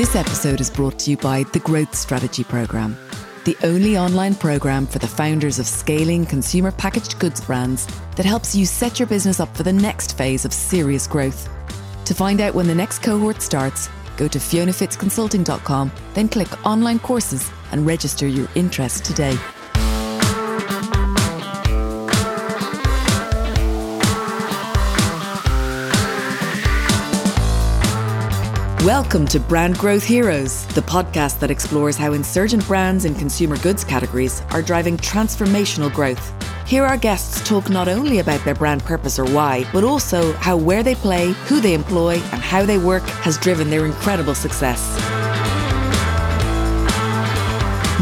This episode is brought to you by the Growth Strategy Programme, the only online program for the founders of scaling consumer packaged goods brands that helps you set your business up for the next phase of serious growth. To find out when the next cohort starts, go to fionafitzconsulting.com, then click online courses and register your interest today. Welcome to Brand Growth Heroes, the podcast that explores how insurgent brands in consumer goods categories are driving transformational growth. Here, our guests talk not only about their brand purpose or why, but also how where they play, who they employ, and how they work has driven their incredible success.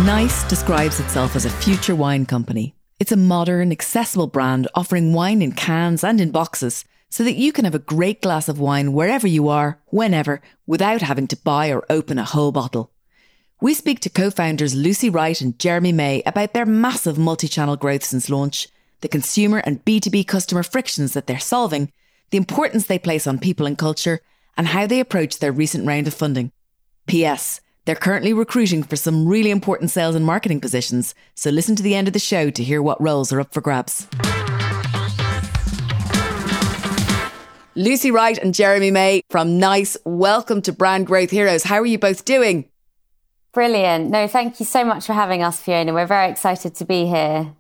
Nice describes itself as a future wine company. It's a modern, accessible brand offering wine in cans and in boxes so that you can have a great glass of wine wherever you are, whenever, without having to buy or open a whole bottle. We speak to co founders Lucy Wright and Jeremy May about their massive multi channel growth since launch, the consumer and B2B customer frictions that they're solving, the importance they place on people and culture, and how they approach their recent round of funding. P.S. They're currently recruiting for some really important sales and marketing positions, so listen to the end of the show to hear what roles are up for grabs. Lucy Wright and Jeremy May from NICE. Welcome to Brand Growth Heroes. How are you both doing? Brilliant. No, thank you so much for having us, Fiona. We're very excited to be here.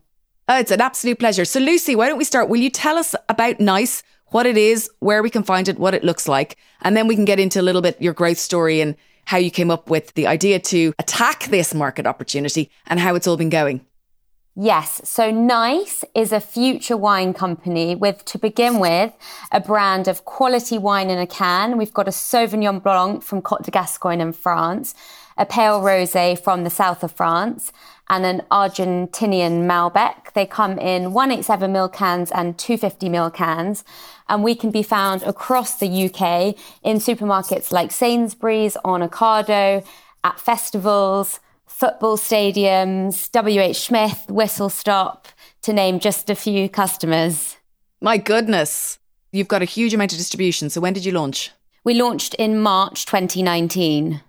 Oh, it's an absolute pleasure. So, Lucy, why don't we start? Will you tell us about NICE, what it is, where we can find it, what it looks like, and then we can get into a little bit your growth story and how you came up with the idea to attack this market opportunity and how it's all been going. Yes. So Nice is a future wine company with, to begin with, a brand of quality wine in a can. We've got a Sauvignon Blanc from Côte de Gascogne in France, a pale rosé from the south of France, and an Argentinian Malbec. They come in 187ml cans and 250ml cans. And we can be found across the UK in supermarkets like Sainsbury's, on Ocado, at festivals, football stadiums, WH Smith, Whistle Stop, to name just a few customers. My goodness. You've got a huge amount of distribution. So when did you launch? We launched in March 2019.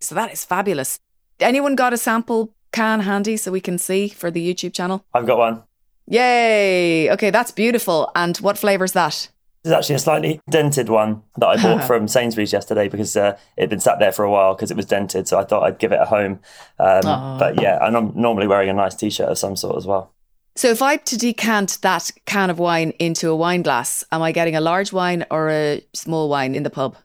So that is fabulous. Anyone got a sample can handy so we can see for the YouTube channel? I've got one. Yay. Okay, that's beautiful. And what flavour is that? This is actually a slightly dented one that I bought from Sainsbury's yesterday because uh, it had been sat there for a while because it was dented. So I thought I'd give it a home. Um, but yeah, and I'm normally wearing a nice t shirt of some sort as well. So if I to decant that can of wine into a wine glass, am I getting a large wine or a small wine in the pub?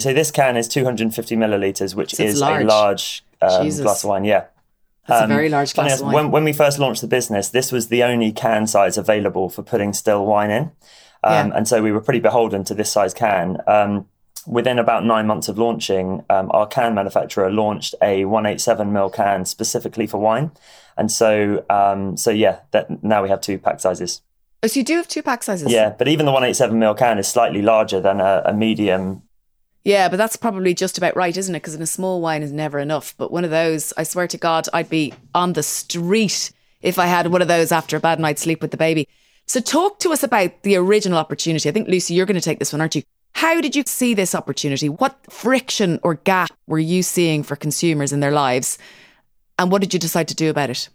So this can is 250 millilitres, which so is large. a large um, glass of wine. Yeah. That's um, a very large glass of wine. When, when we first launched the business, this was the only can size available for putting still wine in. Um, yeah. And so we were pretty beholden to this size can. Um, within about nine months of launching, um, our can manufacturer launched a 187 ml can specifically for wine. And so, um, so yeah, that now we have two pack sizes. Oh, so you do have two pack sizes? Yeah, but even the 187 ml can is slightly larger than a, a medium. Yeah, but that's probably just about right, isn't it? Because in a small wine is never enough. But one of those, I swear to God, I'd be on the street if I had one of those after a bad night's sleep with the baby. So, talk to us about the original opportunity. I think, Lucy, you're going to take this one, aren't you? How did you see this opportunity? What friction or gap were you seeing for consumers in their lives? And what did you decide to do about it?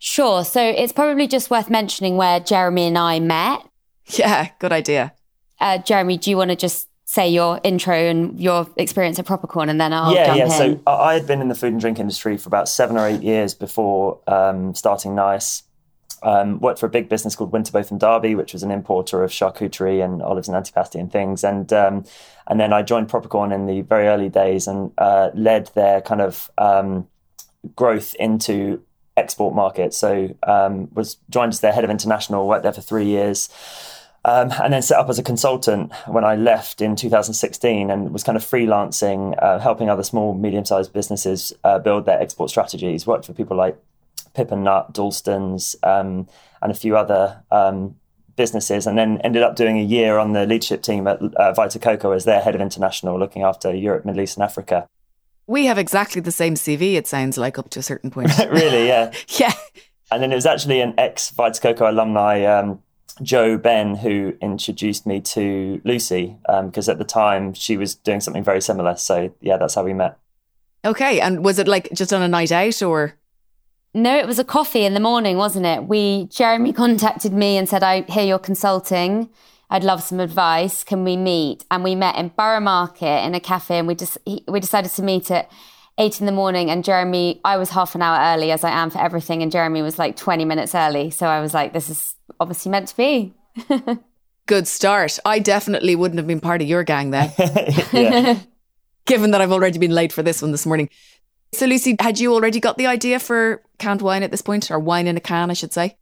Sure. So, it's probably just worth mentioning where Jeremy and I met. Yeah, good idea. Uh, Jeremy, do you want to just say your intro and your experience at Propercorn, and then I'll yeah, jump yeah. In. So I had been in the food and drink industry for about seven or eight years before um, starting Nice. Um, worked for a big business called Winterbotham Darby, which was an importer of charcuterie and olives and antipasti and things. And um, and then I joined Propercorn in the very early days and uh, led their kind of um, growth into export markets. So um, was joined as their head of international, worked there for three years. Um, and then set up as a consultant when I left in 2016 and was kind of freelancing, uh, helping other small, medium sized businesses uh, build their export strategies. Worked for people like Pip and Nut, Dalston's, um, and a few other um, businesses, and then ended up doing a year on the leadership team at uh, Vita Coco as their head of international, looking after Europe, Middle East, and Africa. We have exactly the same CV, it sounds like, up to a certain point. really, yeah. yeah. And then it was actually an ex Vita Coco alumni, um, Jo Ben who introduced me to Lucy because um, at the time she was doing something very similar. So yeah, that's how we met. Okay, and was it like just on a night out or? No, it was a coffee in the morning, wasn't it? We Jeremy contacted me and said, "I hear you're consulting. I'd love some advice. Can we meet?" And we met in Borough Market in a cafe, and we just we decided to meet at eight in the morning. And Jeremy, I was half an hour early, as I am for everything, and Jeremy was like twenty minutes early. So I was like, "This is obviously meant to be." Good start. I definitely wouldn't have been part of your gang then. Given that I've already been late for this one this morning. So, Lucy, had you already got the idea for canned wine at this point, or wine in a can, I should say?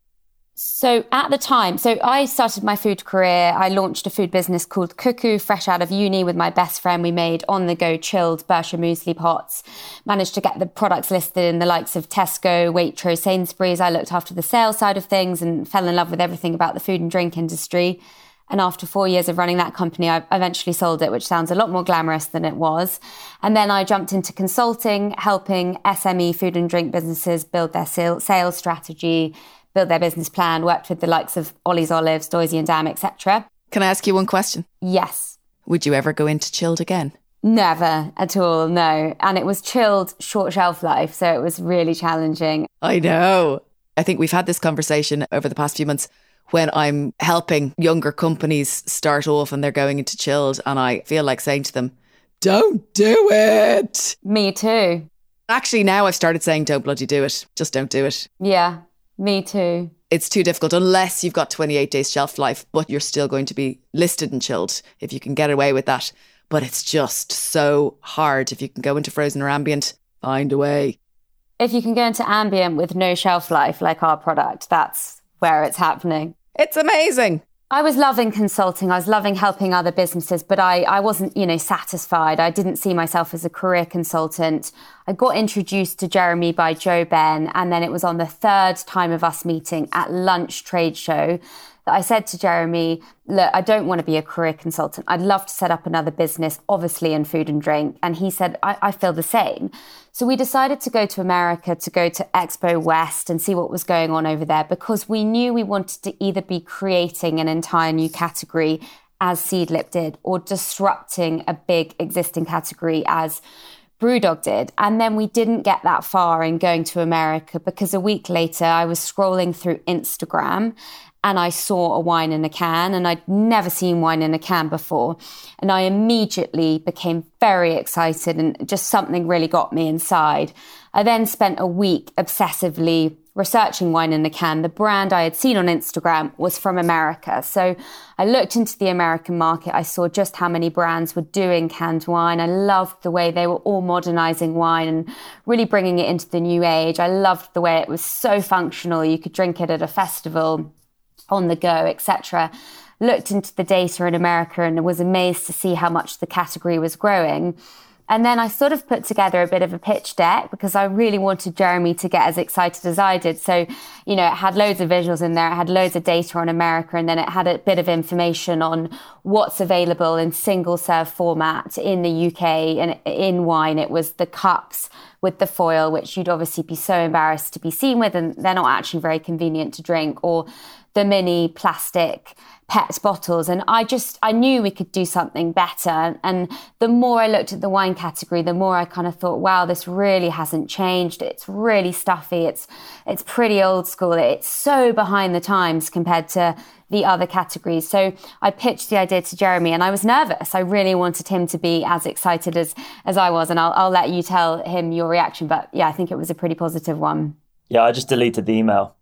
So at the time, so I started my food career. I launched a food business called Cuckoo, fresh out of uni with my best friend. We made on the go chilled Bircher muesli pots, managed to get the products listed in the likes of Tesco, Waitrose, Sainsbury's. I looked after the sales side of things and fell in love with everything about the food and drink industry. And after four years of running that company, I eventually sold it, which sounds a lot more glamorous than it was. And then I jumped into consulting, helping SME food and drink businesses build their sales strategy, build their business plan, worked with the likes of Ollie's Olives, Doisy and Dam, etc. Can I ask you one question? Yes. Would you ever go into chilled again? Never at all, no. And it was chilled, short shelf life, so it was really challenging. I know. I think we've had this conversation over the past few months when I'm helping younger companies start off and they're going into chilled, and I feel like saying to them, don't do it. Me too. Actually, now I've started saying, don't bloody do it. Just don't do it. Yeah, me too. It's too difficult unless you've got 28 days shelf life, but you're still going to be listed and chilled if you can get away with that. But it's just so hard. If you can go into frozen or ambient, find a way. If you can go into ambient with no shelf life, like our product, that's where it's happening. It's amazing. I was loving consulting. I was loving helping other businesses, but I, I wasn't, you know, satisfied. I didn't see myself as a career consultant. I got introduced to Jeremy by Joe Ben, and then it was on the third time of us meeting at lunch trade show that I said to Jeremy, look, I don't want to be a career consultant. I'd love to set up another business, obviously in food and drink. And he said, I, I feel the same. So we decided to go to America, to go to Expo West and see what was going on over there because we knew we wanted to either be creating an entire new category as Seedlip did or disrupting a big existing category as Brewdog did. And then we didn't get that far in going to America because a week later I was scrolling through Instagram and I saw a wine in a can and I'd never seen wine in a can before. And I immediately became very excited and just something really got me inside. I then spent a week obsessively researching wine in a can. The brand I had seen on Instagram was from America. So I looked into the American market. I saw just how many brands were doing canned wine. I loved the way they were all modernizing wine and really bringing it into the new age. I loved the way it was so functional. You could drink it at a festival on the go, etc. Looked into the data in America and was amazed to see how much the category was growing. And then I sort of put together a bit of a pitch deck because I really wanted Jeremy to get as excited as I did. So, you know, it had loads of visuals in there. It had loads of data on America and then it had a bit of information on what's available in single serve format in the UK and in wine. It was the cups with the foil, which you'd obviously be so embarrassed to be seen with and they're not actually very convenient to drink or the mini plastic pet bottles. And I just I knew we could do something better. And the more I looked at the wine category the more I kind of thought wow this really hasn't changed. It's really stuffy. It's it's pretty old school. It's so behind the times compared to the other categories. So I pitched the idea to Jeremy and I was nervous. I really wanted him to be as excited as as I was. And I'll, I'll let you tell him your reaction. But yeah I think it was a pretty positive one. Yeah I just deleted the email.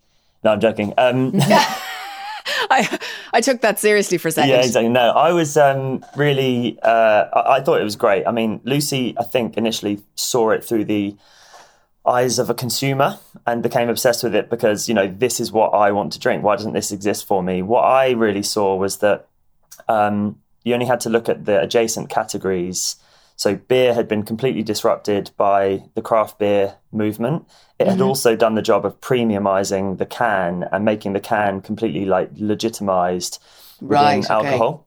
No, I'm joking. Um, I I took that seriously for a second. Yeah, exactly. No, I was um, really. Uh, I, I, thought it was great. I mean, Lucy, I think initially saw it through the eyes of a consumer and became obsessed with it because you know this is what I want to drink. Why doesn't this exist for me? What I really saw was that um, you only had to look at the adjacent categories so beer had been completely disrupted by the craft beer movement. It had mm-hmm. also done the job of premiumizing the can and making the can completely like legitimized right, alcohol.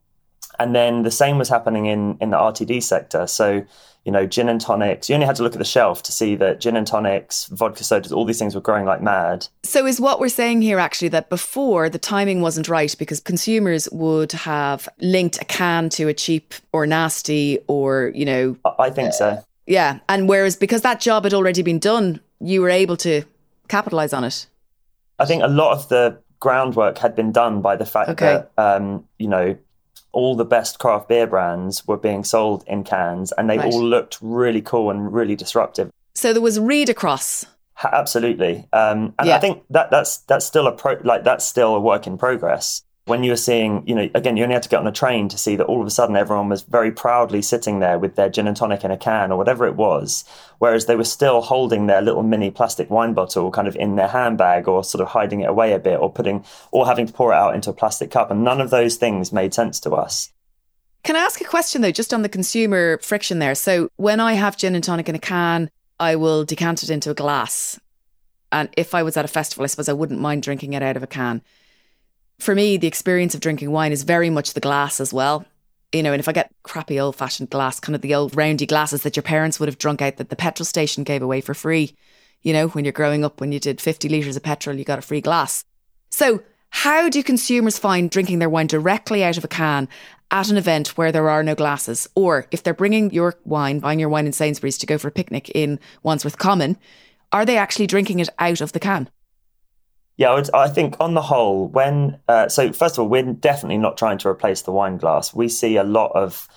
And then the same was happening in, in the RTD sector. So, you know, gin and tonics, you only had to look at the shelf to see that gin and tonics, vodka sodas, all these things were growing like mad. So, is what we're saying here actually that before the timing wasn't right because consumers would have linked a can to a cheap or nasty or, you know. I think so. Yeah. And whereas because that job had already been done, you were able to capitalize on it. I think a lot of the groundwork had been done by the fact okay. that, um, you know, all the best craft beer brands were being sold in cans and they right. all looked really cool and really disruptive. So there was read across. Absolutely. Um, and yeah. I think that that's that's still a pro like that's still a work in progress when you were seeing, you know, again, you only had to get on a train to see that all of a sudden everyone was very proudly sitting there with their gin and tonic in a can or whatever it was, whereas they were still holding their little mini plastic wine bottle kind of in their handbag or sort of hiding it away a bit or putting, or having to pour it out into a plastic cup. And none of those things made sense to us. Can I ask a question though, just on the consumer friction there? So when I have gin and tonic in a can, I will decant it into a glass. And if I was at a festival, I suppose I wouldn't mind drinking it out of a can for me, the experience of drinking wine is very much the glass as well. You know, and if I get crappy old fashioned glass, kind of the old roundy glasses that your parents would have drunk out that the petrol station gave away for free, you know, when you're growing up, when you did 50 litres of petrol, you got a free glass. So, how do consumers find drinking their wine directly out of a can at an event where there are no glasses? Or if they're bringing your wine, buying your wine in Sainsbury's to go for a picnic in Wandsworth Common, are they actually drinking it out of the can? Yeah, I, would, I, think on the whole, when uh, so first of all, we're definitely not trying to replace the wine glass. We see a lot of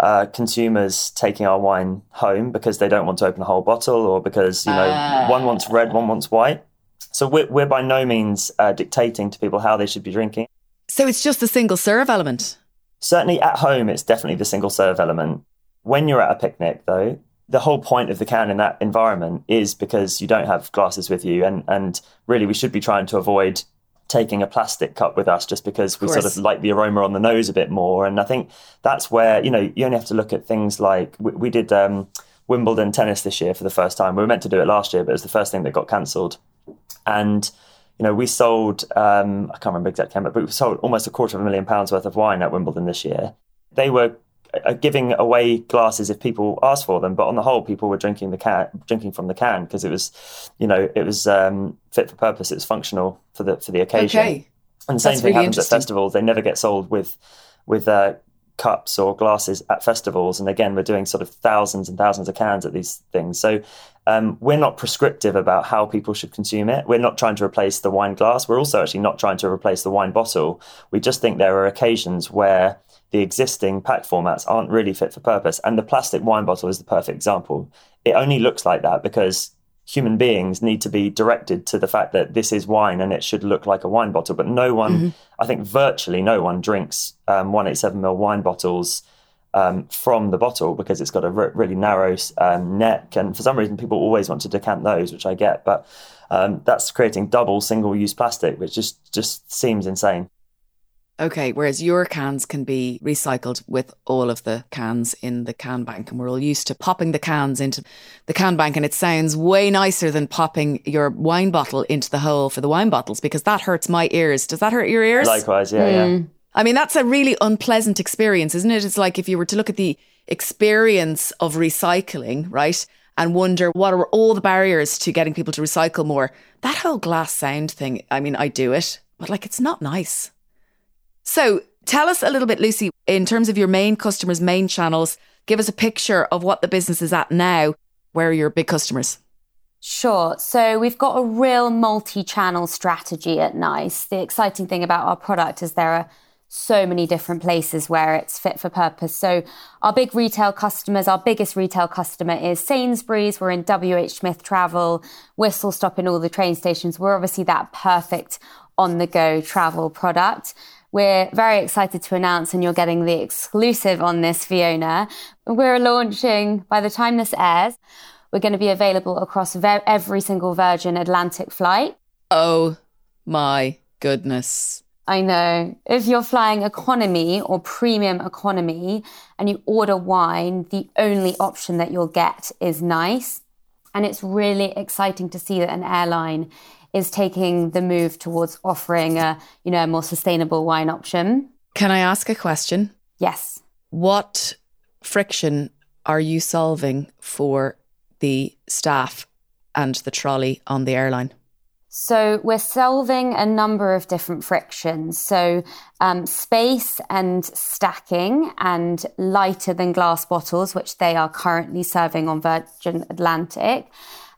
uh, consumers taking our wine home because they don't want to open a whole bottle, or because you know uh. one wants red, one wants white. So we're, we're by no means uh, dictating to people how they should be drinking. So it's just the single serve element. Certainly at home, it's definitely the single serve element. When you're at a picnic, though, the whole point of the can in that environment is because you don't have glasses with you and and really we should be trying to avoid taking a plastic cup with us just because we sort of like the aroma on the nose a bit more. And i think that's where you know you only have to look at things like we, we did um, wimbledon tennis this year for the first time. We were meant to do it last year but it was the first thing that got cancelled. And you know we sold um, i can't remember exactly how much, but we sold almost a quarter of a million pounds worth of wine at wimbledon this year. They were giving away glasses if people ask for them, but on the whole, people were drinking the can, drinking from the can because it was, you know, it was um, fit for purpose. It was functional for the for the occasion. Okay. And the same That's thing really happens at festivals. They never get sold with with uh, cups or glasses at festivals. And again, we're doing sort of thousands and thousands of cans at these things. So um, we're not prescriptive about how people should consume it. We're not trying to replace the wine glass. We're also actually not trying to replace the wine bottle. We just think there are occasions where the existing pack formats aren't really fit for purpose. And the plastic wine bottle is the perfect example. It only looks like that because human beings need to be directed to the fact that this is wine and it should look like a wine bottle. But no one, mm-hmm. I think virtually no one drinks um, 187ml wine bottles um, from the bottle because it's got a re- really narrow um, neck. And for some reason, people always want to decant those, which I get. But um, that's creating double single use plastic, which just, just seems insane. Okay, whereas your cans can be recycled with all of the cans in the can bank, and we're all used to popping the cans into the can bank, and it sounds way nicer than popping your wine bottle into the hole for the wine bottles because that hurts my ears. Does that hurt your ears? Likewise, yeah, mm. yeah. I mean, that's a really unpleasant experience, isn't it? It's like if you were to look at the experience of recycling, right? And wonder what are all the barriers to getting people to recycle more. That whole glass sound thing, I mean, I do it, but like it's not nice. So tell us a little bit, Lucy, in terms of your main customers, main channels, give us a picture of what the business is at now. Where are your big customers? Sure. So we've got a real multi channel strategy at NICE. The exciting thing about our product is there are so many different places where it's fit for purpose. So our big retail customers, our biggest retail customer is Sainsbury's. We're in WH Smith Travel, Whistle Stop in all the train stations. We're obviously that perfect on the go travel product. We're very excited to announce, and you're getting the exclusive on this, Fiona. We're launching, by the time this airs, we're going to be available across every single Virgin Atlantic flight. Oh my goodness. I know. If you're flying economy or premium economy and you order wine, the only option that you'll get is nice. And it's really exciting to see that an airline is taking the move towards offering a, you know, a more sustainable wine option. Can I ask a question? Yes. What friction are you solving for the staff and the trolley on the airline? So we're solving a number of different frictions. So um, space and stacking and lighter than glass bottles, which they are currently serving on Virgin Atlantic.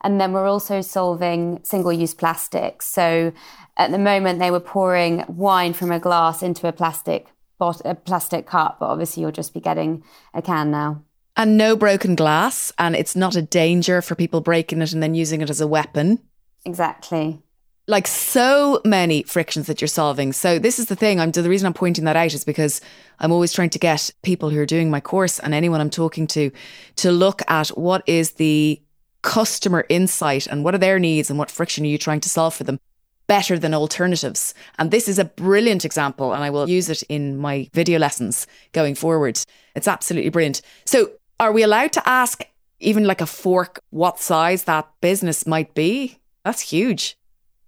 And then we're also solving single use plastics. So at the moment, they were pouring wine from a glass into a plastic bot- a plastic cup, but obviously you'll just be getting a can now. And no broken glass, and it's not a danger for people breaking it and then using it as a weapon. Exactly like so many frictions that you're solving. So this is the thing. I'm the reason I'm pointing that out is because I'm always trying to get people who are doing my course and anyone I'm talking to to look at what is the customer insight and what are their needs and what friction are you trying to solve for them better than alternatives. And this is a brilliant example and I will use it in my video lessons going forward. It's absolutely brilliant. So are we allowed to ask even like a fork what size that business might be? That's huge.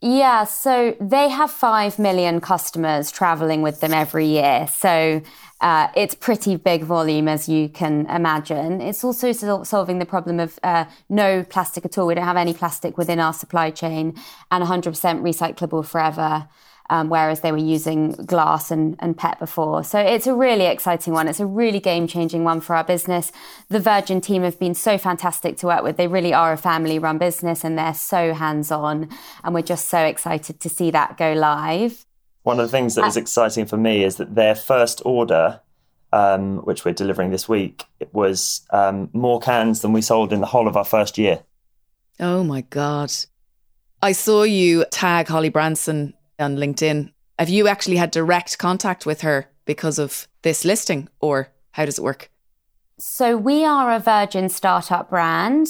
Yeah, so they have 5 million customers traveling with them every year. So uh, it's pretty big volume, as you can imagine. It's also sol- solving the problem of uh, no plastic at all. We don't have any plastic within our supply chain and 100% recyclable forever um, whereas they were using glass and, and PET before. So it's a really exciting one. It's a really game changing one for our business. The Virgin team have been so fantastic to work with. They really are a family run business and they're so hands on. And we're just so excited to see that go live. One of the things that was uh, exciting for me is that their first order um, which we're delivering this week, it was um, more cans than we sold in the whole of our first year. Oh my God. I saw you tag Holly Branson on LinkedIn. Have you actually had direct contact with her because of this listing, or how does it work? So, we are a Virgin startup brand.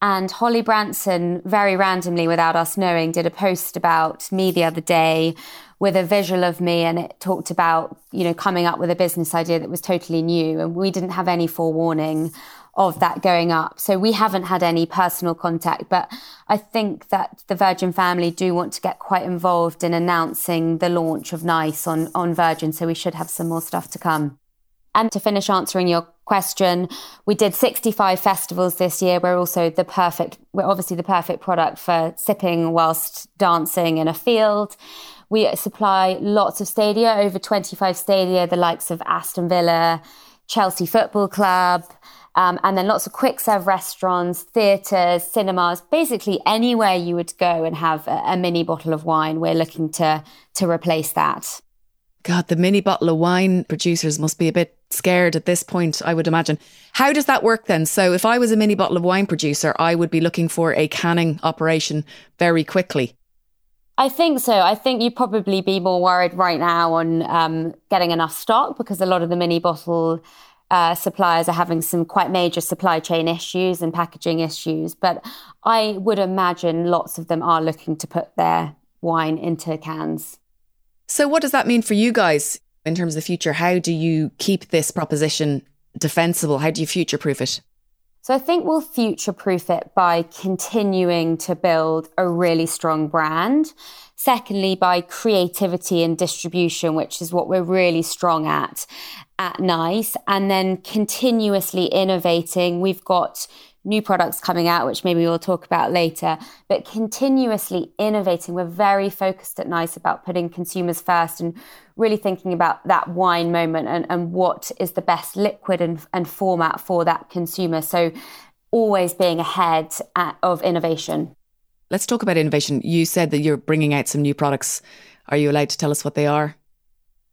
And Holly Branson, very randomly, without us knowing, did a post about me the other day with a visual of me and it talked about, you know, coming up with a business idea that was totally new. And we didn't have any forewarning of that going up. So we haven't had any personal contact, but I think that the Virgin family do want to get quite involved in announcing the launch of Nice on, on Virgin. So we should have some more stuff to come. And to finish answering your question, we did 65 festivals this year. We're also the perfect, we're obviously the perfect product for sipping whilst dancing in a field. We supply lots of stadia, over 25 stadia, the likes of Aston Villa, Chelsea Football Club, um, and then lots of quick serve restaurants, theatres, cinemas, basically anywhere you would go and have a, a mini bottle of wine. We're looking to to replace that. God, the mini bottle of wine producers must be a bit scared at this point, I would imagine. How does that work then? So, if I was a mini bottle of wine producer, I would be looking for a canning operation very quickly. I think so. I think you'd probably be more worried right now on um, getting enough stock because a lot of the mini bottle uh, suppliers are having some quite major supply chain issues and packaging issues. But I would imagine lots of them are looking to put their wine into cans. So, what does that mean for you guys in terms of the future? How do you keep this proposition defensible? How do you future proof it? So, I think we'll future proof it by continuing to build a really strong brand. Secondly, by creativity and distribution, which is what we're really strong at at NICE and then continuously innovating. We've got new products coming out, which maybe we'll talk about later, but continuously innovating. We're very focused at NICE about putting consumers first and really thinking about that wine moment and, and what is the best liquid and, and format for that consumer. So always being ahead at, of innovation. Let's talk about innovation. You said that you're bringing out some new products. Are you allowed to tell us what they are?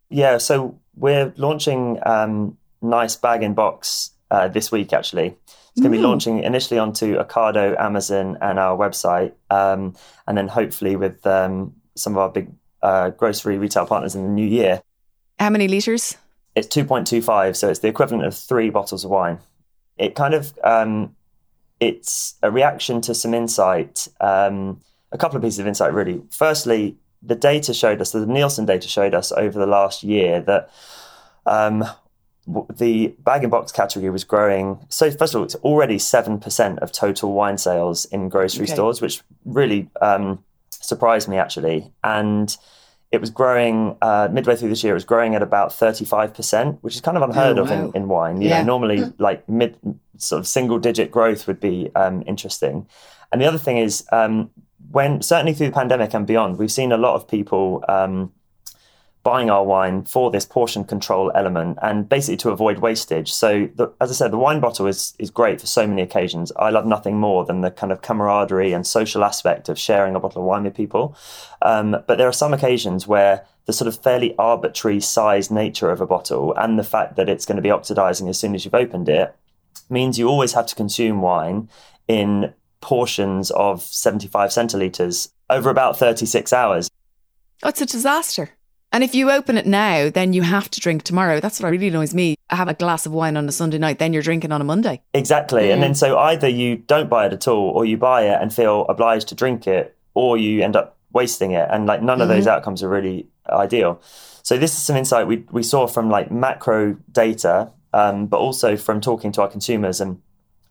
Yeah, so we're launching um, Nice Bag in Box uh, this week, actually. It's going to be mm. launching initially onto Ocado, Amazon, and our website, um, and then hopefully with um, some of our big uh, grocery retail partners in the new year. How many litres? It's 2.25, so it's the equivalent of three bottles of wine. It kind of um, it's a reaction to some insight, um, a couple of pieces of insight, really. Firstly, the data showed us, the Nielsen data showed us over the last year that um, the bag and box category was growing. So, first of all, it's already 7% of total wine sales in grocery okay. stores, which really um, surprised me actually. And it was growing uh, midway through this year. It was growing at about thirty five percent, which is kind of unheard oh, of in, in wine. You yeah. know, normally like mid sort of single digit growth would be um, interesting. And the other thing is um, when certainly through the pandemic and beyond, we've seen a lot of people um, buying our wine for this portion control element and basically to avoid wastage. So, the, as I said, the wine bottle is is great for so many occasions. I love nothing more than the kind of camaraderie and social aspect of sharing a bottle of wine with people. Um, but there are some occasions where the sort of fairly arbitrary size nature of a bottle and the fact that it's going to be oxidizing as soon as you've opened it means you always have to consume wine in portions of 75 centiliters over about 36 hours. Oh, it's a disaster. And if you open it now, then you have to drink tomorrow. That's what really annoys me. I have a glass of wine on a Sunday night, then you're drinking on a Monday. Exactly. Mm. And then so either you don't buy it at all, or you buy it and feel obliged to drink it, or you end up wasting it. And like none of mm-hmm. those outcomes are really ideal. So this is some insight we, we saw from like macro data, um, but also from talking to our consumers and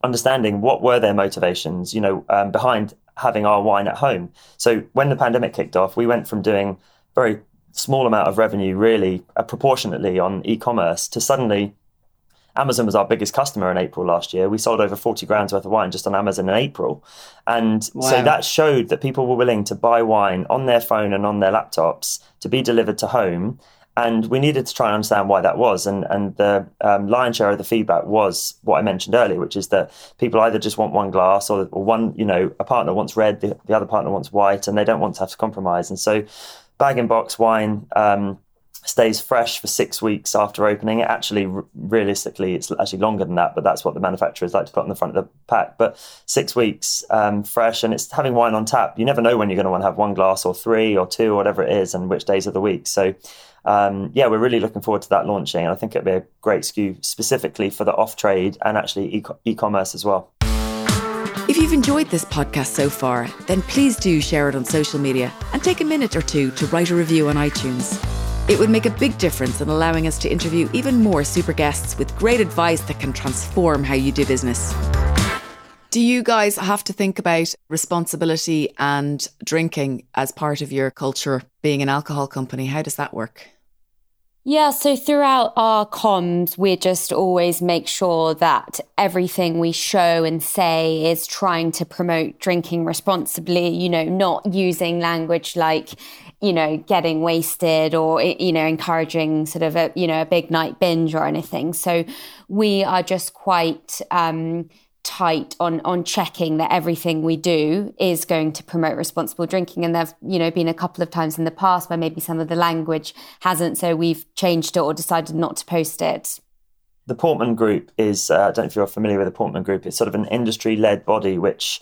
understanding what were their motivations, you know, um, behind having our wine at home. So when the pandemic kicked off, we went from doing very small amount of revenue, really uh, proportionately on e-commerce, to suddenly Amazon was our biggest customer in April last year. We sold over 40 grams worth of wine just on Amazon in April. And wow. so that showed that people were willing to buy wine on their phone and on their laptops to be delivered to home. And we needed to try and understand why that was. And, and the um, lion's share of the feedback was what I mentioned earlier, which is that people either just want one glass or, or one, you know, a partner wants red, the, the other partner wants white, and they don't want to have to compromise. And so bag in box wine um, stays fresh for six weeks after opening. It actually, r- realistically, it's actually longer than that, but that's what the manufacturers like to put on the front of the pack. But six weeks um, fresh, and it's having wine on tap. You never know when you're going to want to have one glass or three or two or whatever it is, and which days of the week. So. Um, yeah, we're really looking forward to that launching, and I think it'll be a great SKU specifically for the off trade and actually e commerce as well. If you've enjoyed this podcast so far, then please do share it on social media and take a minute or two to write a review on iTunes. It would make a big difference in allowing us to interview even more super guests with great advice that can transform how you do business. Do you guys have to think about responsibility and drinking as part of your culture, being an alcohol company? How does that work? Yeah, so throughout our comms, we just always make sure that everything we show and say is trying to promote drinking responsibly, you know, not using language like, you know, getting wasted or, you know, encouraging sort of a, you know, a big night binge or anything. So we are just quite, um, tight on on checking that everything we do is going to promote responsible drinking. And there've you know been a couple of times in the past where maybe some of the language hasn't so we've changed it or decided not to post it. The portman group is uh, i don't know if you're familiar with the portman group it's sort of an industry led body which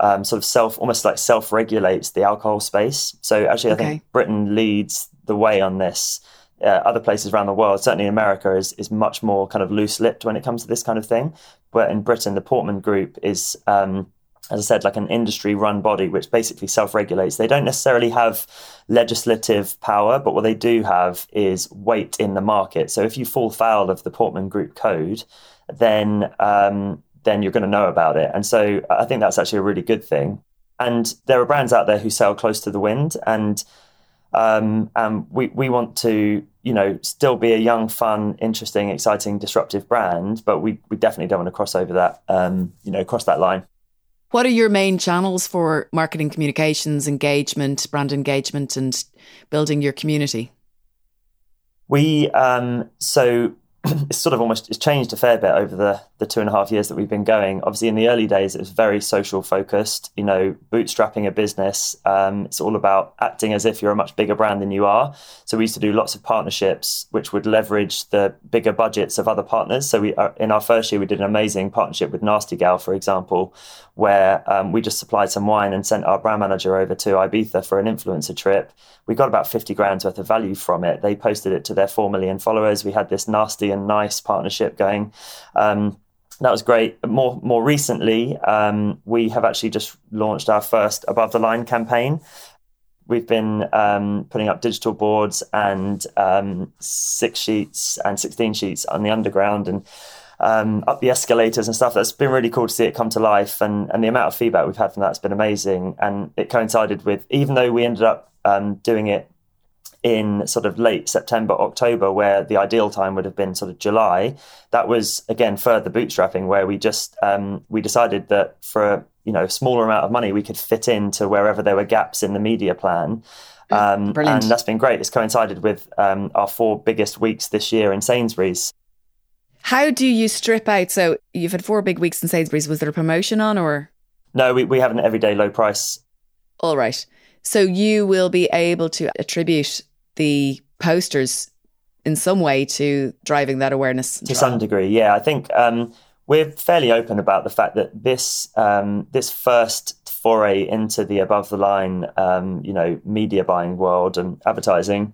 um, sort of self almost like self regulates the alcohol space. So actually i think britain leads the way on this uh, other places around the world, certainly in America, is is much more kind of loose lipped when it comes to this kind of thing. But in Britain, the Portman Group is, um, as I said, like an industry run body which basically self regulates. They don't necessarily have legislative power, but what they do have is weight in the market. So if you fall foul of the Portman Group code, then um, then you're going to know about it. And so I think that's actually a really good thing. And there are brands out there who sell close to the wind and um, and we, we want to, you know, still be a young, fun, interesting, exciting, disruptive brand, but we, we definitely don't want to cross over that, um, you know, cross that line. What are your main channels for marketing communications, engagement, brand engagement, and building your community? We, um, so it's sort of almost it's changed a fair bit over the the two and a half years that we've been going. Obviously, in the early days, it was very social focused. You know, bootstrapping a business. Um, it's all about acting as if you're a much bigger brand than you are. So we used to do lots of partnerships, which would leverage the bigger budgets of other partners. So we, uh, in our first year, we did an amazing partnership with Nasty Gal, for example, where um, we just supplied some wine and sent our brand manager over to Ibiza for an influencer trip. We got about 50 grand's worth of value from it. They posted it to their 4 million followers. We had this nasty and nice partnership going. Um, that was great. More more recently, um, we have actually just launched our first above the line campaign. We've been um, putting up digital boards and um, six sheets and sixteen sheets on the underground and um, up the escalators and stuff. That's been really cool to see it come to life, and and the amount of feedback we've had from that's been amazing. And it coincided with even though we ended up um, doing it in sort of late September, October, where the ideal time would have been sort of July. That was again further bootstrapping, where we just um, we decided that for you know a smaller amount of money we could fit into wherever there were gaps in the media plan. Um, and that's been great. It's coincided with um, our four biggest weeks this year in Sainsbury's. How do you strip out? So you've had four big weeks in Sainsbury's. Was there a promotion on or? No, we, we have an everyday low price. All right. So you will be able to attribute the posters in some way to driving that awareness. To some degree, yeah. I think um, we're fairly open about the fact that this um, this first foray into the above the line, um, you know, media buying world and advertising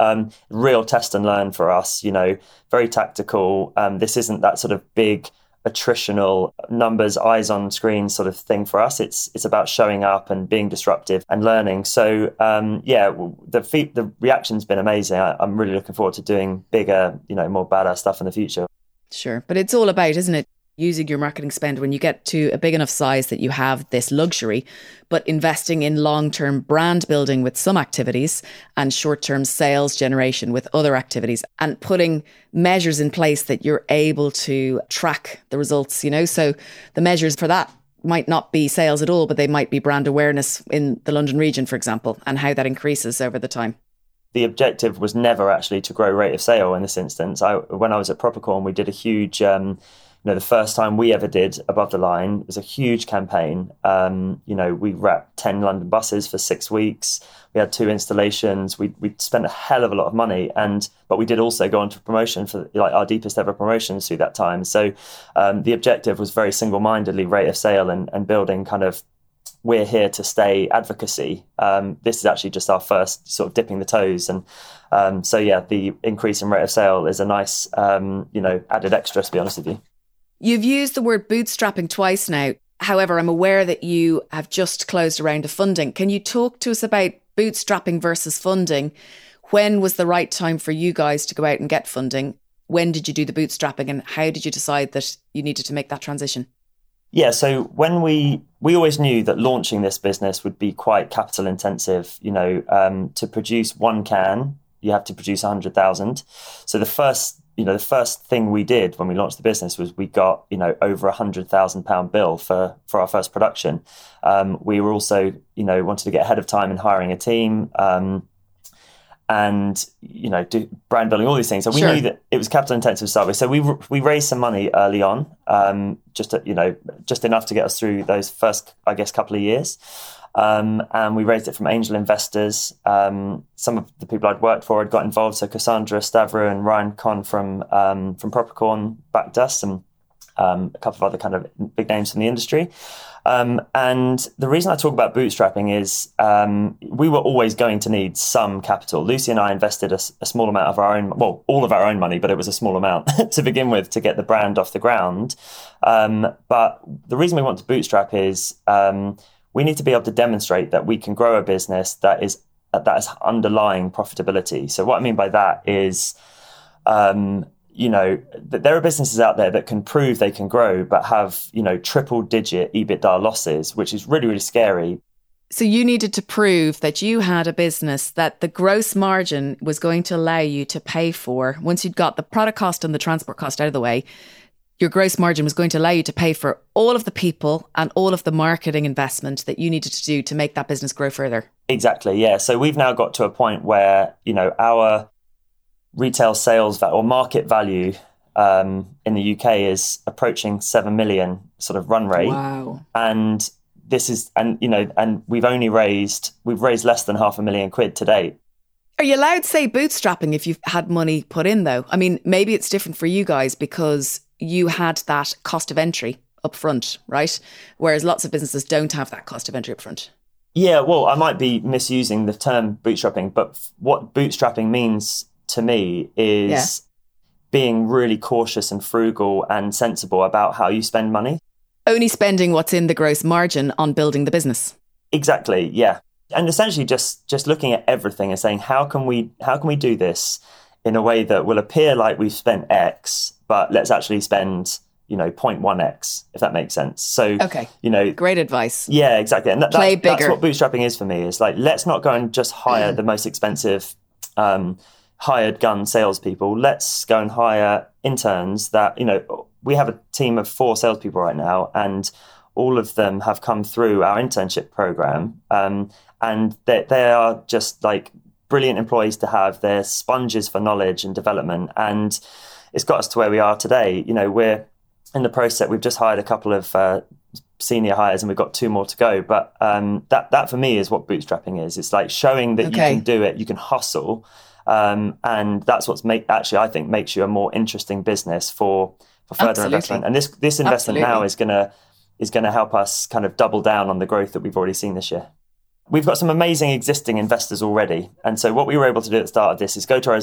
um, real test and learn for us, you know, very tactical. Um, this isn't that sort of big attritional numbers, eyes on screen sort of thing for us. It's it's about showing up and being disruptive and learning. So um, yeah, the the reaction's been amazing. I, I'm really looking forward to doing bigger, you know, more badass stuff in the future. Sure, but it's all about, isn't it? Using your marketing spend when you get to a big enough size that you have this luxury, but investing in long term brand building with some activities and short term sales generation with other activities and putting measures in place that you're able to track the results, you know? So the measures for that might not be sales at all, but they might be brand awareness in the London region, for example, and how that increases over the time the objective was never actually to grow rate of sale in this instance. I, when I was at Propercorn, we did a huge um, know, the first time we ever did Above the Line was a huge campaign. Um, you know, we wrapped 10 London buses for six weeks. We had two installations. We, we spent a hell of a lot of money. And, but we did also go on to promotion for like our deepest ever promotions through that time. So um, the objective was very single mindedly rate of sale and, and building kind of we're here to stay advocacy. Um, this is actually just our first sort of dipping the toes, and um, so yeah, the increase in rate of sale is a nice, um, you know, added extra. To be honest with you. You've used the word bootstrapping twice now. However, I'm aware that you have just closed a round of funding. Can you talk to us about bootstrapping versus funding? When was the right time for you guys to go out and get funding? When did you do the bootstrapping and how did you decide that you needed to make that transition? Yeah, so when we we always knew that launching this business would be quite capital intensive. You know, um, to produce one can, you have to produce hundred thousand. So the first you know, the first thing we did when we launched the business was we got, you know, over a hundred thousand pound bill for for our first production. Um, we were also, you know, wanted to get ahead of time in hiring a team. Um, and you know, do brand building, all these things. So we sure. knew that it was capital intensive to start with. So we we raised some money early on, um, just to, you know, just enough to get us through those first, I guess, couple of years. Um, and we raised it from angel investors. Um, some of the people I'd worked for had got involved. So Cassandra Stavrou and Ryan Kohn from um, from Propercorn backed us, and um, a couple of other kind of big names from the industry. Um, and the reason I talk about bootstrapping is um, we were always going to need some capital. Lucy and I invested a, a, small amount of our own, well, all of our own money, but it was a small amount to begin with to get the brand off the ground. but the reason we want to bootstrap is we need to be able to demonstrate that we can grow a business that is that is underlying profitability. So what I mean by that is, um, you know, there are businesses out there that can prove they can grow, but have you know triple digit EBITDA losses, which is really really scary. So you needed to prove that you had a business that the gross margin was going to allow you to pay for once you'd got the product cost and the transport cost out of the way your gross margin was going to allow you to pay for all of the people and all of the marketing investment that you needed to do to make that business grow further. Exactly. Yeah. So we've now got to a point where, you know, our retail sales or market value um, in the UK is approaching 7 million sort of run rate. Wow. And this is, and, you know, and we've only raised, we've raised less than half a million quid to date. Are you allowed to say bootstrapping if you've had money put in though? I mean, maybe it's different for you guys because you had that cost of entry up front, right? Whereas lots of businesses don't have that cost of entry up front. Yeah, well, I might be misusing the term bootstrapping, but what bootstrapping means to me is yeah. being really cautious and frugal and sensible about how you spend money. Only spending what's in the gross margin on building the business. Exactly, yeah. And essentially just just looking at everything and saying how can we how can we do this in a way that will appear like we've spent X, but let's actually spend you know 0.1x if that makes sense so okay you know great advice yeah exactly and that, Play that's, bigger. that's what bootstrapping is for me is like let's not go and just hire the most expensive um, hired gun salespeople. Let's go and hire interns that, you know, we have a team of four salespeople right now, and all of them have come through our internship program. Um, and they, they are just like brilliant employees to have. They're sponges for knowledge and development. And it's got us to where we are today. You know, we're in the process, we've just hired a couple of uh, senior hires and we've got two more to go. But um, that, that for me is what bootstrapping is. It's like showing that okay. you can do it, you can hustle. Um, and that's what's make actually I think makes you a more interesting business for for further Absolutely. investment. And this this investment Absolutely. now is gonna is gonna help us kind of double down on the growth that we've already seen this year. We've got some amazing existing investors already. And so, what we were able to do at the start of this is go to our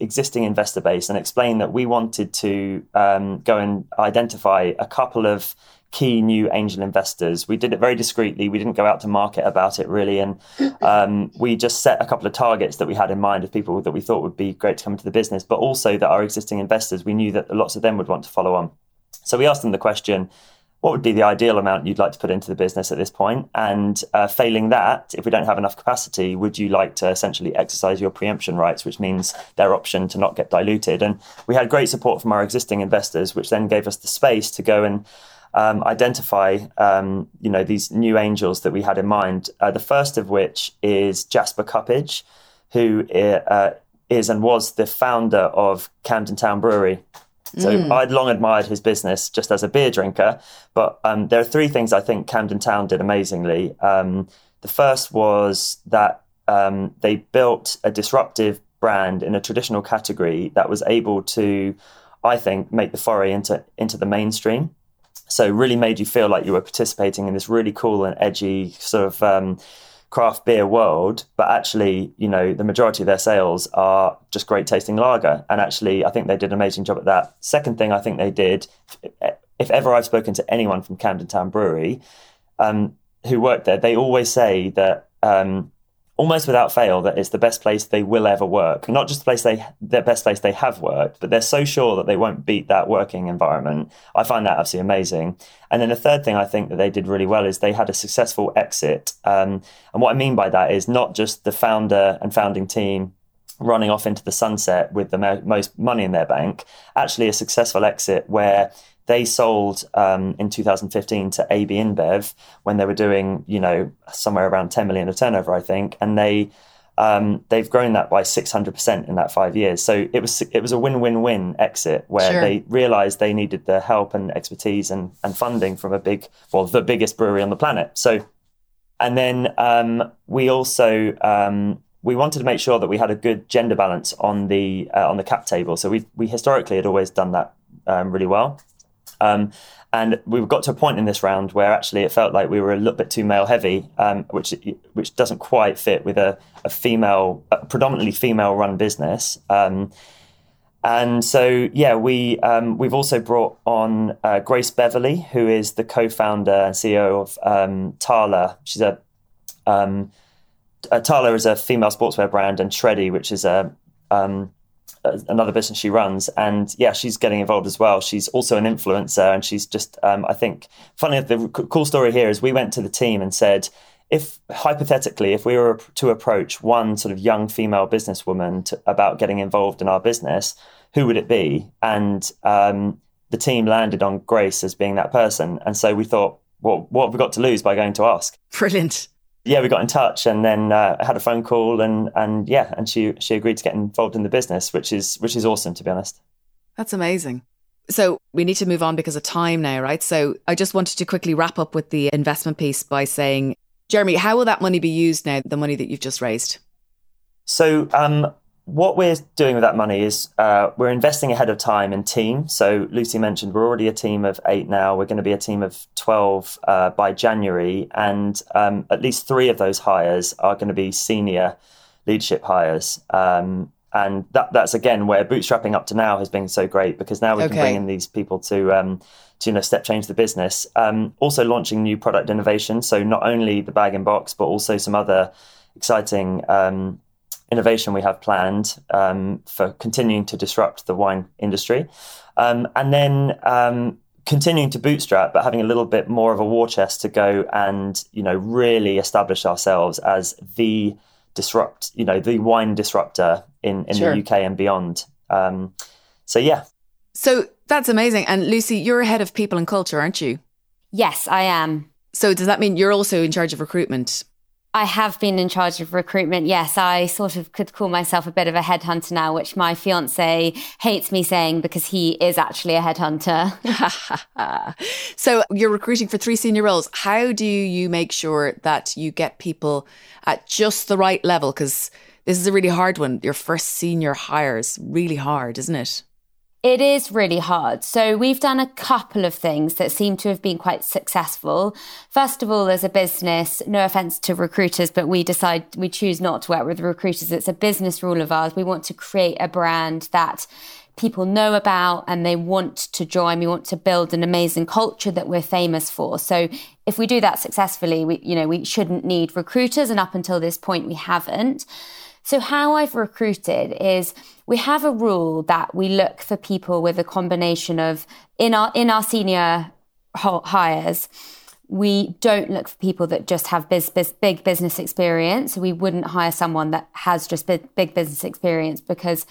existing investor base and explain that we wanted to um, go and identify a couple of key new angel investors. We did it very discreetly. We didn't go out to market about it really. And um, we just set a couple of targets that we had in mind of people that we thought would be great to come into the business, but also that our existing investors, we knew that lots of them would want to follow on. So we asked them the question what would be the ideal amount you'd like to put into the business at this point? And uh, failing that, if we don't have enough capacity, would you like to essentially exercise your preemption rights, which means their option to not get diluted? And we had great support from our existing investors, which then gave us the space to go and um, identify, um, you know, these new angels that we had in mind. Uh, the first of which is Jasper Cuppage, who uh, is and was the founder of Camden Town Brewery. So mm. I'd long admired his business just as a beer drinker, but um, there are three things I think Camden Town did amazingly. Um, the first was that um, they built a disruptive brand in a traditional category that was able to, I think, make the foray into into the mainstream. So really made you feel like you were participating in this really cool and edgy sort of um, craft beer world, but actually, you know, the majority of their sales are just great tasting lager. And actually, I think they did an amazing job at that. Second thing I think they did, if ever I've spoken to anyone from Camden Town Brewery um, who worked there, they always say that um, almost without fail that it's the best place they will ever work. Not just the place they the best place they have worked, but they're so sure that they won't beat that working environment. I find that absolutely amazing. And then the third thing I think that they did really well is they had a successful exit. Um, and what I mean by that is not just the founder and founding team running off into the sunset with the mo- most money in their bank, actually a successful exit where they sold um, in 2015 to AB InBev when they were doing, you know, somewhere around 10 million of turnover, I think, and they um, they've grown that by 600% in that five years. So it was it was a win-win-win exit where sure. they realised they needed the help and expertise and, and funding from a big, well, the biggest brewery on the planet. So, and then um, we also um, we wanted to make sure that we had a good gender balance on the uh, on the cap table. So we we historically had always done that um, really well. Um, and we got to a point in this round where actually it felt like we were a little bit too male heavy, um, which which doesn't quite fit with a, a female, a predominantly female run business. Um, and so, yeah, we um, we've also brought on uh, Grace Beverley, who is the co-founder and CEO of um, Tala. She's a um, uh, Tala is a female sportswear brand, and Shreddy, which is a um, another business she runs. And yeah she's getting involved as well. She's also an influencer and she's just um, i think funny the cool story here is we went to the team and said if hypothetically if we were to approach one sort of young female businesswoman to, about getting involved in our business who would it be? And um, the team landed on grace as being that person. And so we thought well what have we got to lose by going to ask? Brilliant yeah, we got in touch and then uh, had a phone call and and yeah, and she she agreed to get involved in the business, which is which is awesome to be honest. That's amazing. So we need to move on because of time now, right? So I just wanted to quickly wrap up with the investment piece by saying, Jeremy, how will that money be used now? The money that you've just raised. So um, what we're doing with that money is uh, we're investing ahead of time in team. So Lucy mentioned we're already a team of eight now. We're going to be a team of 12 uh, by January. And um, at least three of those hires are going to be senior leadership hires. Um, and that, that's again where bootstrapping up to now has been so great because now we okay. can bring in these people to, um, to you know, step change the business. Um, also launching new product innovation. So not only the bag and box, but also some other exciting um, innovation we have planned um, for continuing to disrupt the wine industry. Um, and then um, continuing to bootstrap, but having a little bit more of a war chest to go and, you know, really establish ourselves as the disrupt, you know, the wine disruptor in, in sure. the UK and beyond. Um, so, yeah. So that's amazing. And Lucy, you're head of people and culture, aren't you? Yes, I am. So does that mean you're also in charge of recruitment? I have been in charge of recruitment. Yes, I sort of could call myself a bit of a headhunter now, which my fiance hates me saying because he is actually a headhunter. so you're recruiting for three senior roles. How do you make sure that you get people at just the right level? Because this is a really hard one. Your first senior hire is really hard, isn't it? It is really hard. So, we've done a couple of things that seem to have been quite successful. First of all, as a business, no offense to recruiters, but we decide we choose not to work with recruiters. It's a business rule of ours. We want to create a brand that people know about and they want to join. We want to build an amazing culture that we're famous for. So if we do that successfully, we, you know, we shouldn't need recruiters. And up until this point, we haven't. So how I've recruited is we have a rule that we look for people with a combination of in our in our senior hires we don't look for people that just have biz, biz, big business experience. We wouldn't hire someone that has just big, big business experience because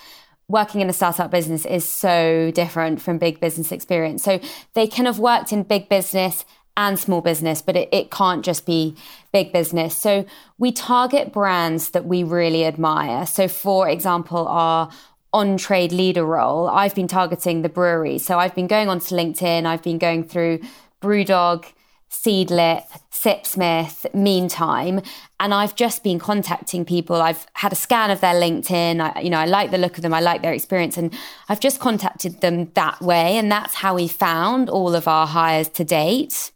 working in a startup business is so different from big business experience. So they can have worked in big business and small business, but it, it can't just be big business. So we target brands that we really admire. So, for example, our on trade leader role, I've been targeting the brewery. So I've been going onto LinkedIn, I've been going through Brewdog, Seedlip, Sipsmith, Meantime, and I've just been contacting people. I've had a scan of their LinkedIn. I, you know, I like the look of them. I like their experience, and I've just contacted them that way. And that's how we found all of our hires to date.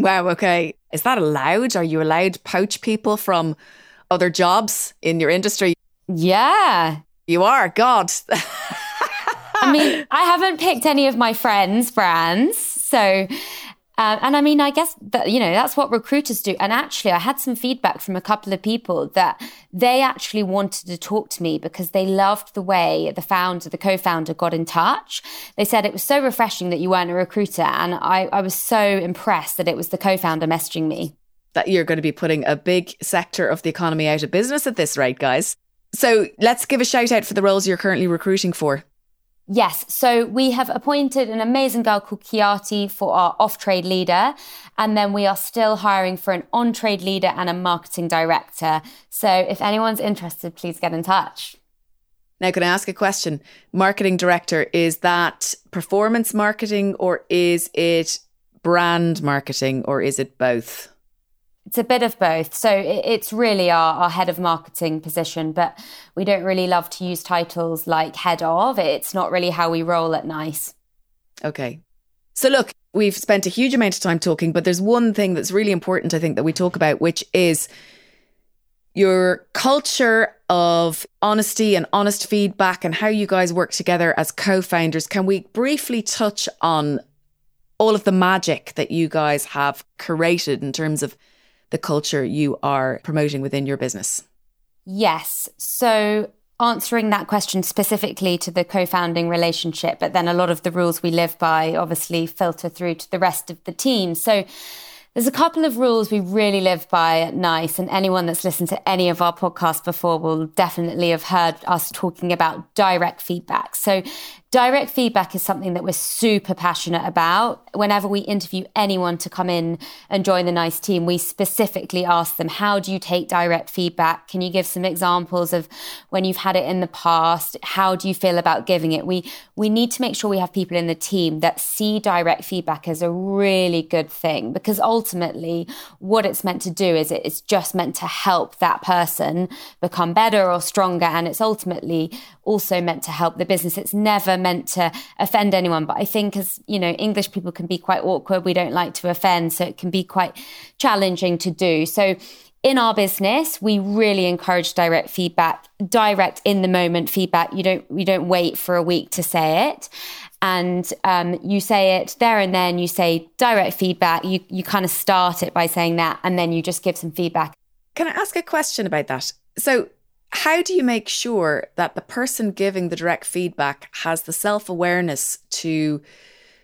Wow, okay. Is that allowed? Are you allowed to poach people from other jobs in your industry? Yeah. You are? God. I mean, I haven't picked any of my friends' brands. So um, and I mean, I guess that, you know, that's what recruiters do. And actually, I had some feedback from a couple of people that they actually wanted to talk to me because they loved the way the founder, the co founder got in touch. They said it was so refreshing that you weren't a recruiter. And I, I was so impressed that it was the co founder messaging me. That you're going to be putting a big sector of the economy out of business at this rate, guys. So let's give a shout out for the roles you're currently recruiting for. Yes. So we have appointed an amazing girl called Kiati for our off trade leader. And then we are still hiring for an on trade leader and a marketing director. So if anyone's interested, please get in touch. Now, can I ask a question? Marketing director, is that performance marketing or is it brand marketing or is it both? It's a bit of both. So it's really our, our head of marketing position, but we don't really love to use titles like head of. It's not really how we roll at NICE. Okay. So look, we've spent a huge amount of time talking, but there's one thing that's really important, I think, that we talk about, which is your culture of honesty and honest feedback and how you guys work together as co founders. Can we briefly touch on all of the magic that you guys have created in terms of the culture you are promoting within your business? Yes. So, answering that question specifically to the co founding relationship, but then a lot of the rules we live by obviously filter through to the rest of the team. So, there's a couple of rules we really live by at NICE, and anyone that's listened to any of our podcasts before will definitely have heard us talking about direct feedback. So, Direct feedback is something that we're super passionate about. Whenever we interview anyone to come in and join the NICE team, we specifically ask them, how do you take direct feedback? Can you give some examples of when you've had it in the past? How do you feel about giving it? We, we need to make sure we have people in the team that see direct feedback as a really good thing because ultimately what it's meant to do is it's just meant to help that person become better or stronger. And it's ultimately also meant to help the business. It's never meant to offend anyone. But I think as, you know, English people can be quite awkward. We don't like to offend. So it can be quite challenging to do. So in our business, we really encourage direct feedback, direct in the moment feedback. You don't, you don't wait for a week to say it. And um, you say it there and then, you say direct feedback. You, you kind of start it by saying that, and then you just give some feedback. Can I ask a question about that? So how do you make sure that the person giving the direct feedback has the self awareness to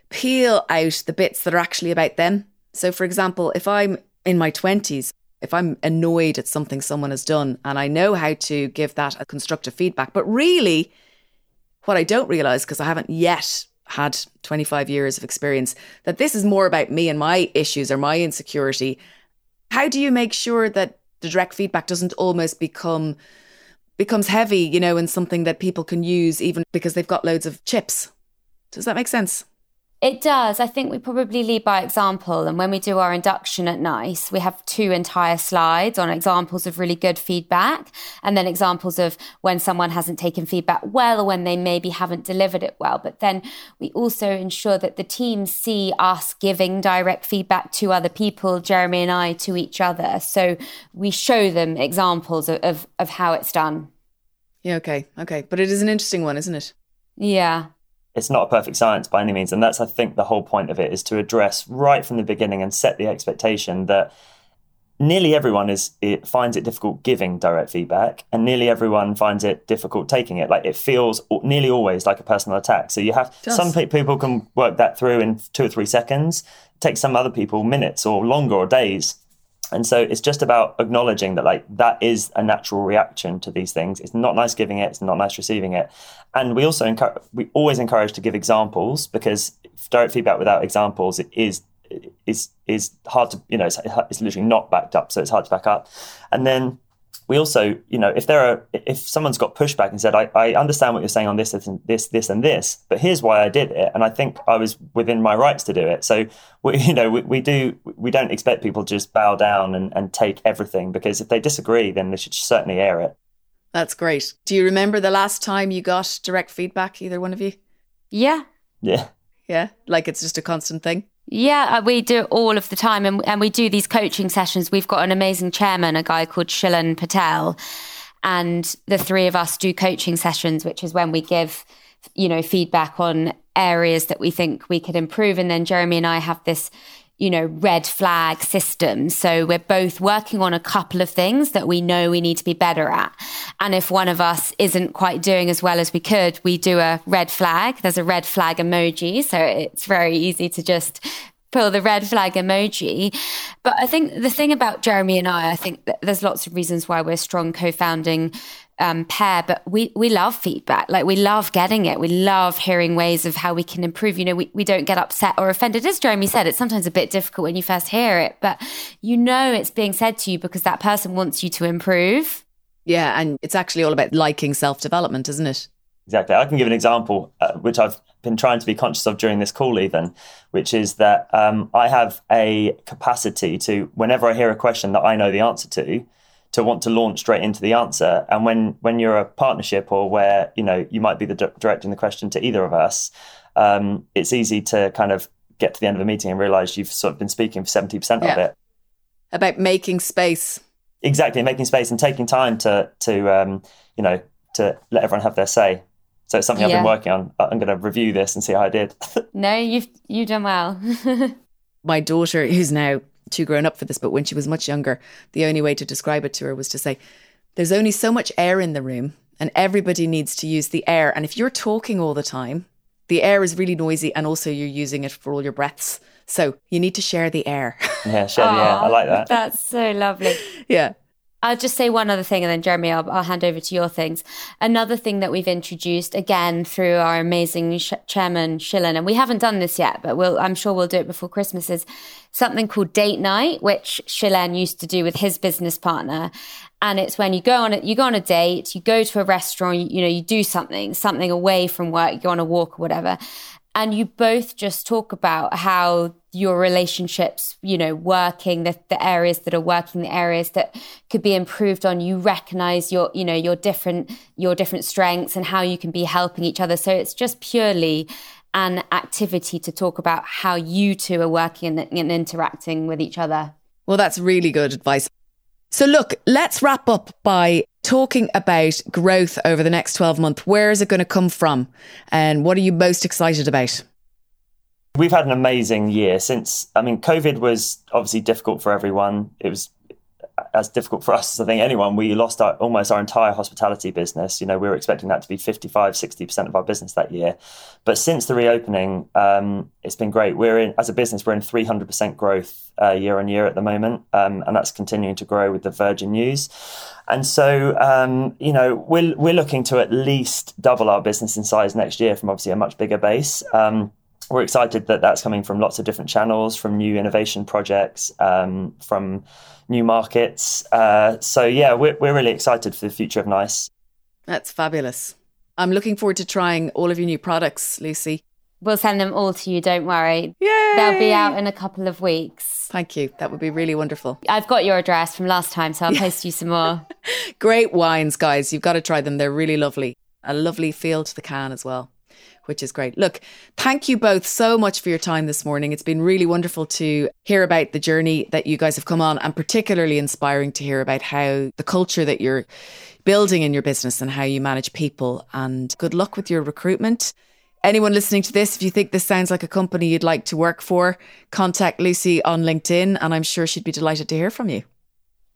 peel out the bits that are actually about them? So, for example, if I'm in my 20s, if I'm annoyed at something someone has done and I know how to give that a constructive feedback, but really, what I don't realize, because I haven't yet had 25 years of experience, that this is more about me and my issues or my insecurity. How do you make sure that the direct feedback doesn't almost become becomes heavy, you know, and something that people can use even because they've got loads of chips? Does that make sense? It does. I think we probably lead by example. And when we do our induction at NICE, we have two entire slides on examples of really good feedback and then examples of when someone hasn't taken feedback well or when they maybe haven't delivered it well. But then we also ensure that the teams see us giving direct feedback to other people, Jeremy and I, to each other. So we show them examples of, of, of how it's done. Yeah, okay. Okay. But it is an interesting one, isn't it? Yeah it's not a perfect science by any means. And that's, I think, the whole point of it is to address right from the beginning and set the expectation that nearly everyone is it finds it difficult giving direct feedback and nearly everyone finds it difficult taking it. Like it feels nearly always like a personal attack. So you have some people can work that through in two or three seconds. It takes some other people minutes or longer or days and so it's just about acknowledging that like that is a natural reaction to these things. It's not nice giving it it's not nice receiving it. And we also encourage we always encourage to give examples because direct feedback without examples is is is hard to you know it's, it's literally not backed up so it's hard to back up. And then we also, you know, if there are, if someone's got pushback and said, I, I understand what you're saying on this, this, and this, this, and this, but here's why I did it, and I think I was within my rights to do it. So, we, you know, we, we do, we don't expect people to just bow down and, and take everything because if they disagree, then they should certainly air it. That's great. Do you remember the last time you got direct feedback, either one of you? Yeah. Yeah. Yeah. Like it's just a constant thing. Yeah, uh, we do it all of the time. And, and we do these coaching sessions. We've got an amazing chairman, a guy called Shilan Patel. And the three of us do coaching sessions, which is when we give, you know, feedback on areas that we think we could improve. And then Jeremy and I have this you know, red flag system. So we're both working on a couple of things that we know we need to be better at. And if one of us isn't quite doing as well as we could, we do a red flag. There's a red flag emoji. So it's very easy to just pull the red flag emoji. But I think the thing about Jeremy and I, I think there's lots of reasons why we're strong co-founding um, pair, but we we love feedback. Like we love getting it. We love hearing ways of how we can improve. You know, we, we don't get upset or offended. As Jeremy said, it's sometimes a bit difficult when you first hear it, but you know it's being said to you because that person wants you to improve. Yeah, and it's actually all about liking self development, isn't it? Exactly. I can give an example, uh, which I've been trying to be conscious of during this call, even, which is that um, I have a capacity to, whenever I hear a question that I know the answer to, to want to launch straight into the answer. And when when you're a partnership or where you know you might be the directing the question to either of us, um, it's easy to kind of get to the end of a meeting and realize you've sort of been speaking for seventy percent yeah. of it. About making space. Exactly, making space and taking time to to um, you know to let everyone have their say. So it's something yeah. I've been working on. I'm going to review this and see how I did. no, you've you've done well. My daughter, who's now too grown up for this, but when she was much younger, the only way to describe it to her was to say, There's only so much air in the room, and everybody needs to use the air. And if you're talking all the time, the air is really noisy, and also you're using it for all your breaths. So you need to share the air. Yeah, share the air. I like that. That's so lovely. yeah. I'll just say one other thing and then Jeremy, I'll, I'll, hand over to your things. Another thing that we've introduced again through our amazing sh- chairman Shilan, and we haven't done this yet, but we'll, I'm sure we'll do it before Christmas is something called date night, which Shilan used to do with his business partner. And it's when you go on a, you go on a date, you go to a restaurant, you, you know, you do something, something away from work, you go on a walk or whatever and you both just talk about how your relationships you know working the, the areas that are working the areas that could be improved on you recognize your you know your different your different strengths and how you can be helping each other. So it's just purely an activity to talk about how you two are working and, and interacting with each other. Well that's really good advice. So look let's wrap up by talking about growth over the next 12 months. Where is it going to come from? And what are you most excited about? We've had an amazing year since, I mean, COVID was obviously difficult for everyone. It was as difficult for us as I think anyone. We lost our, almost our entire hospitality business. You know, we were expecting that to be 55, 60% of our business that year. But since the reopening, um, it's been great. We're in, as a business, we're in 300% growth uh, year on year at the moment. Um, and that's continuing to grow with the Virgin news. And so, um, you know, we're, we're looking to at least double our business in size next year from obviously a much bigger base. We're excited that that's coming from lots of different channels, from new innovation projects, um, from new markets. Uh, so yeah, we're we're really excited for the future of Nice. That's fabulous. I'm looking forward to trying all of your new products, Lucy. We'll send them all to you, don't worry. Yay! They'll be out in a couple of weeks. Thank you. That would be really wonderful. I've got your address from last time, so I'll post you some more. Great wines, guys. You've got to try them. They're really lovely. A lovely feel to the can as well which is great. Look, thank you both so much for your time this morning. It's been really wonderful to hear about the journey that you guys have come on, and particularly inspiring to hear about how the culture that you're building in your business and how you manage people. And good luck with your recruitment. Anyone listening to this, if you think this sounds like a company you'd like to work for, contact Lucy on LinkedIn, and I'm sure she'd be delighted to hear from you.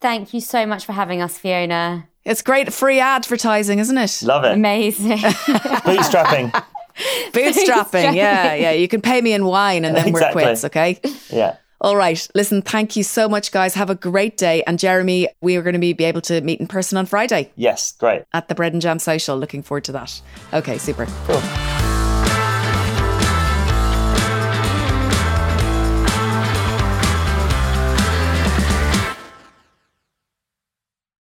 Thank you so much for having us, Fiona. It's great free advertising, isn't it? Love it. Amazing. Bootstrapping. Bootstrapping. yeah, yeah. You can pay me in wine and then exactly. we're quits, okay? Yeah. All right. Listen, thank you so much, guys. Have a great day. And Jeremy, we are going to be, be able to meet in person on Friday. Yes, great. At the Bread and Jam Social. Looking forward to that. Okay, super. Cool.